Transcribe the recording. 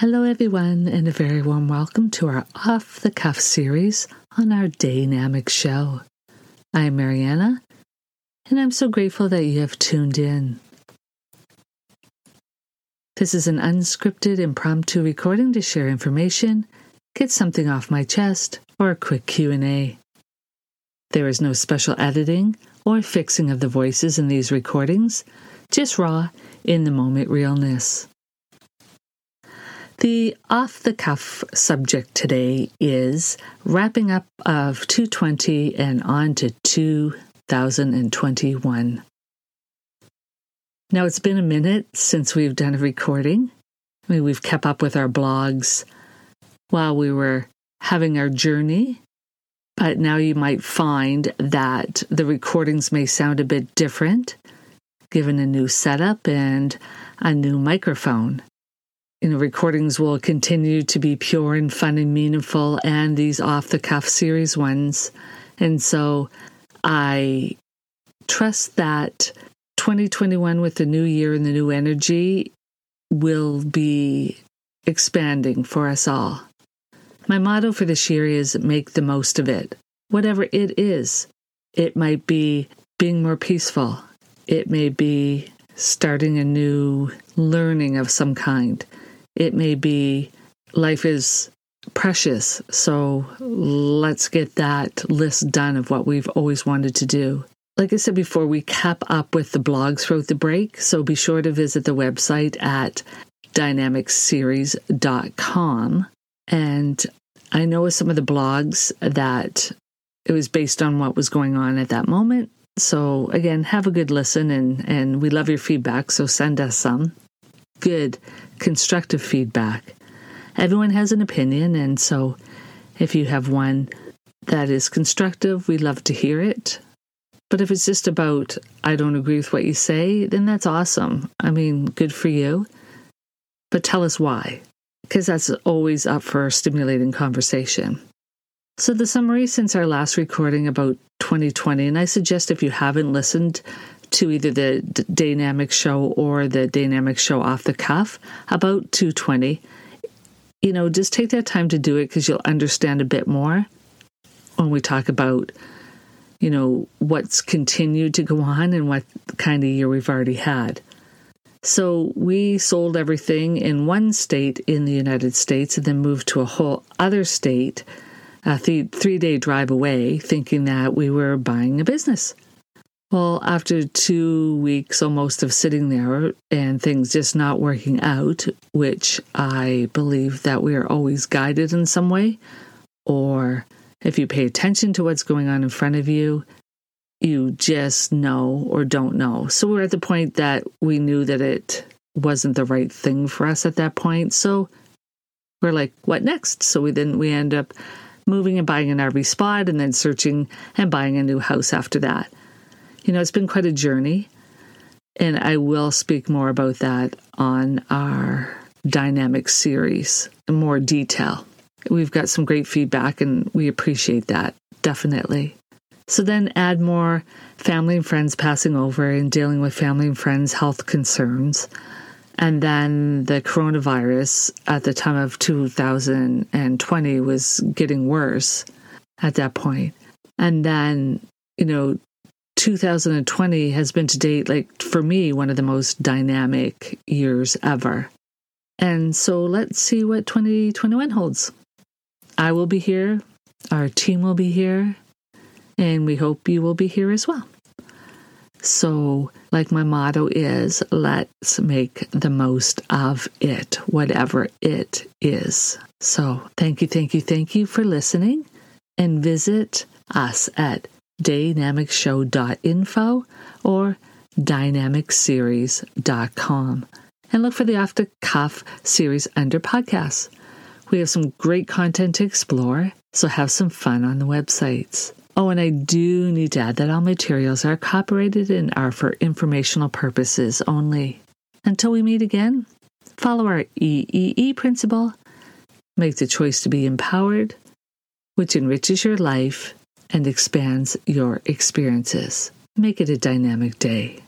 Hello, everyone, and a very warm welcome to our Off the Cuff series on our DAYnamics Show. I'm Mariana, and I'm so grateful that you have tuned in. This is an unscripted, impromptu recording to share information, get something off my chest, or a quick Q&A. There is no special editing or fixing of the voices in these recordings, just raw, in the moment realness. The off the cuff subject today is wrapping up of 220 and on to 2021. Now, it's been a minute since we've done a recording. I mean, we've kept up with our blogs while we were having our journey, but now you might find that the recordings may sound a bit different given a new setup and a new microphone you know, recordings will continue to be pure and fun and meaningful, and these off the cuff series ones. And so I trust that 2021, with the new year and the new energy, will be expanding for us all. My motto for this year is make the most of it, whatever it is. It might be being more peaceful, it may be starting a new learning of some kind. It may be life is precious, so let's get that list done of what we've always wanted to do. Like I said before, we cap up with the blogs throughout the break, so be sure to visit the website at dynamicsseries.com. And I know with some of the blogs that it was based on what was going on at that moment. So again, have a good listen and, and we love your feedback, so send us some. Good constructive feedback. Everyone has an opinion, and so if you have one that is constructive, we love to hear it. But if it's just about, I don't agree with what you say, then that's awesome. I mean, good for you. But tell us why, because that's always up for a stimulating conversation. So, the summary since our last recording about 2020, and I suggest if you haven't listened to either the D- dynamic show or the dynamic show off the cuff about 220 you know just take that time to do it because you'll understand a bit more when we talk about you know what's continued to go on and what kind of year we've already had. So we sold everything in one state in the united states and then moved to a whole other state a th- three day drive away thinking that we were buying a business well, after two weeks almost of sitting there and things just not working out, which I believe that we are always guided in some way, or if you pay attention to what's going on in front of you, you just know or don't know. So we're at the point that we knew that it wasn't the right thing for us at that point. So we're like, what next? So we then we end up moving and buying an RV spot and then searching and buying a new house after that. You know, it's been quite a journey, and I will speak more about that on our dynamic series in more detail. We've got some great feedback, and we appreciate that definitely. So then add more family and friends passing over and dealing with family and friends' health concerns. And then the coronavirus at the time of 2020 was getting worse at that point. And then, you know, 2020 has been to date, like for me, one of the most dynamic years ever. And so let's see what 2021 holds. I will be here, our team will be here, and we hope you will be here as well. So, like my motto is, let's make the most of it, whatever it is. So, thank you, thank you, thank you for listening, and visit us at daynamicsshow.info or dynamicsseries.com and look for the Off the Cuff series under podcasts. We have some great content to explore, so have some fun on the websites. Oh, and I do need to add that all materials are copyrighted and are for informational purposes only. Until we meet again, follow our EEE principle, make the choice to be empowered, which enriches your life and expands your experiences. Make it a dynamic day.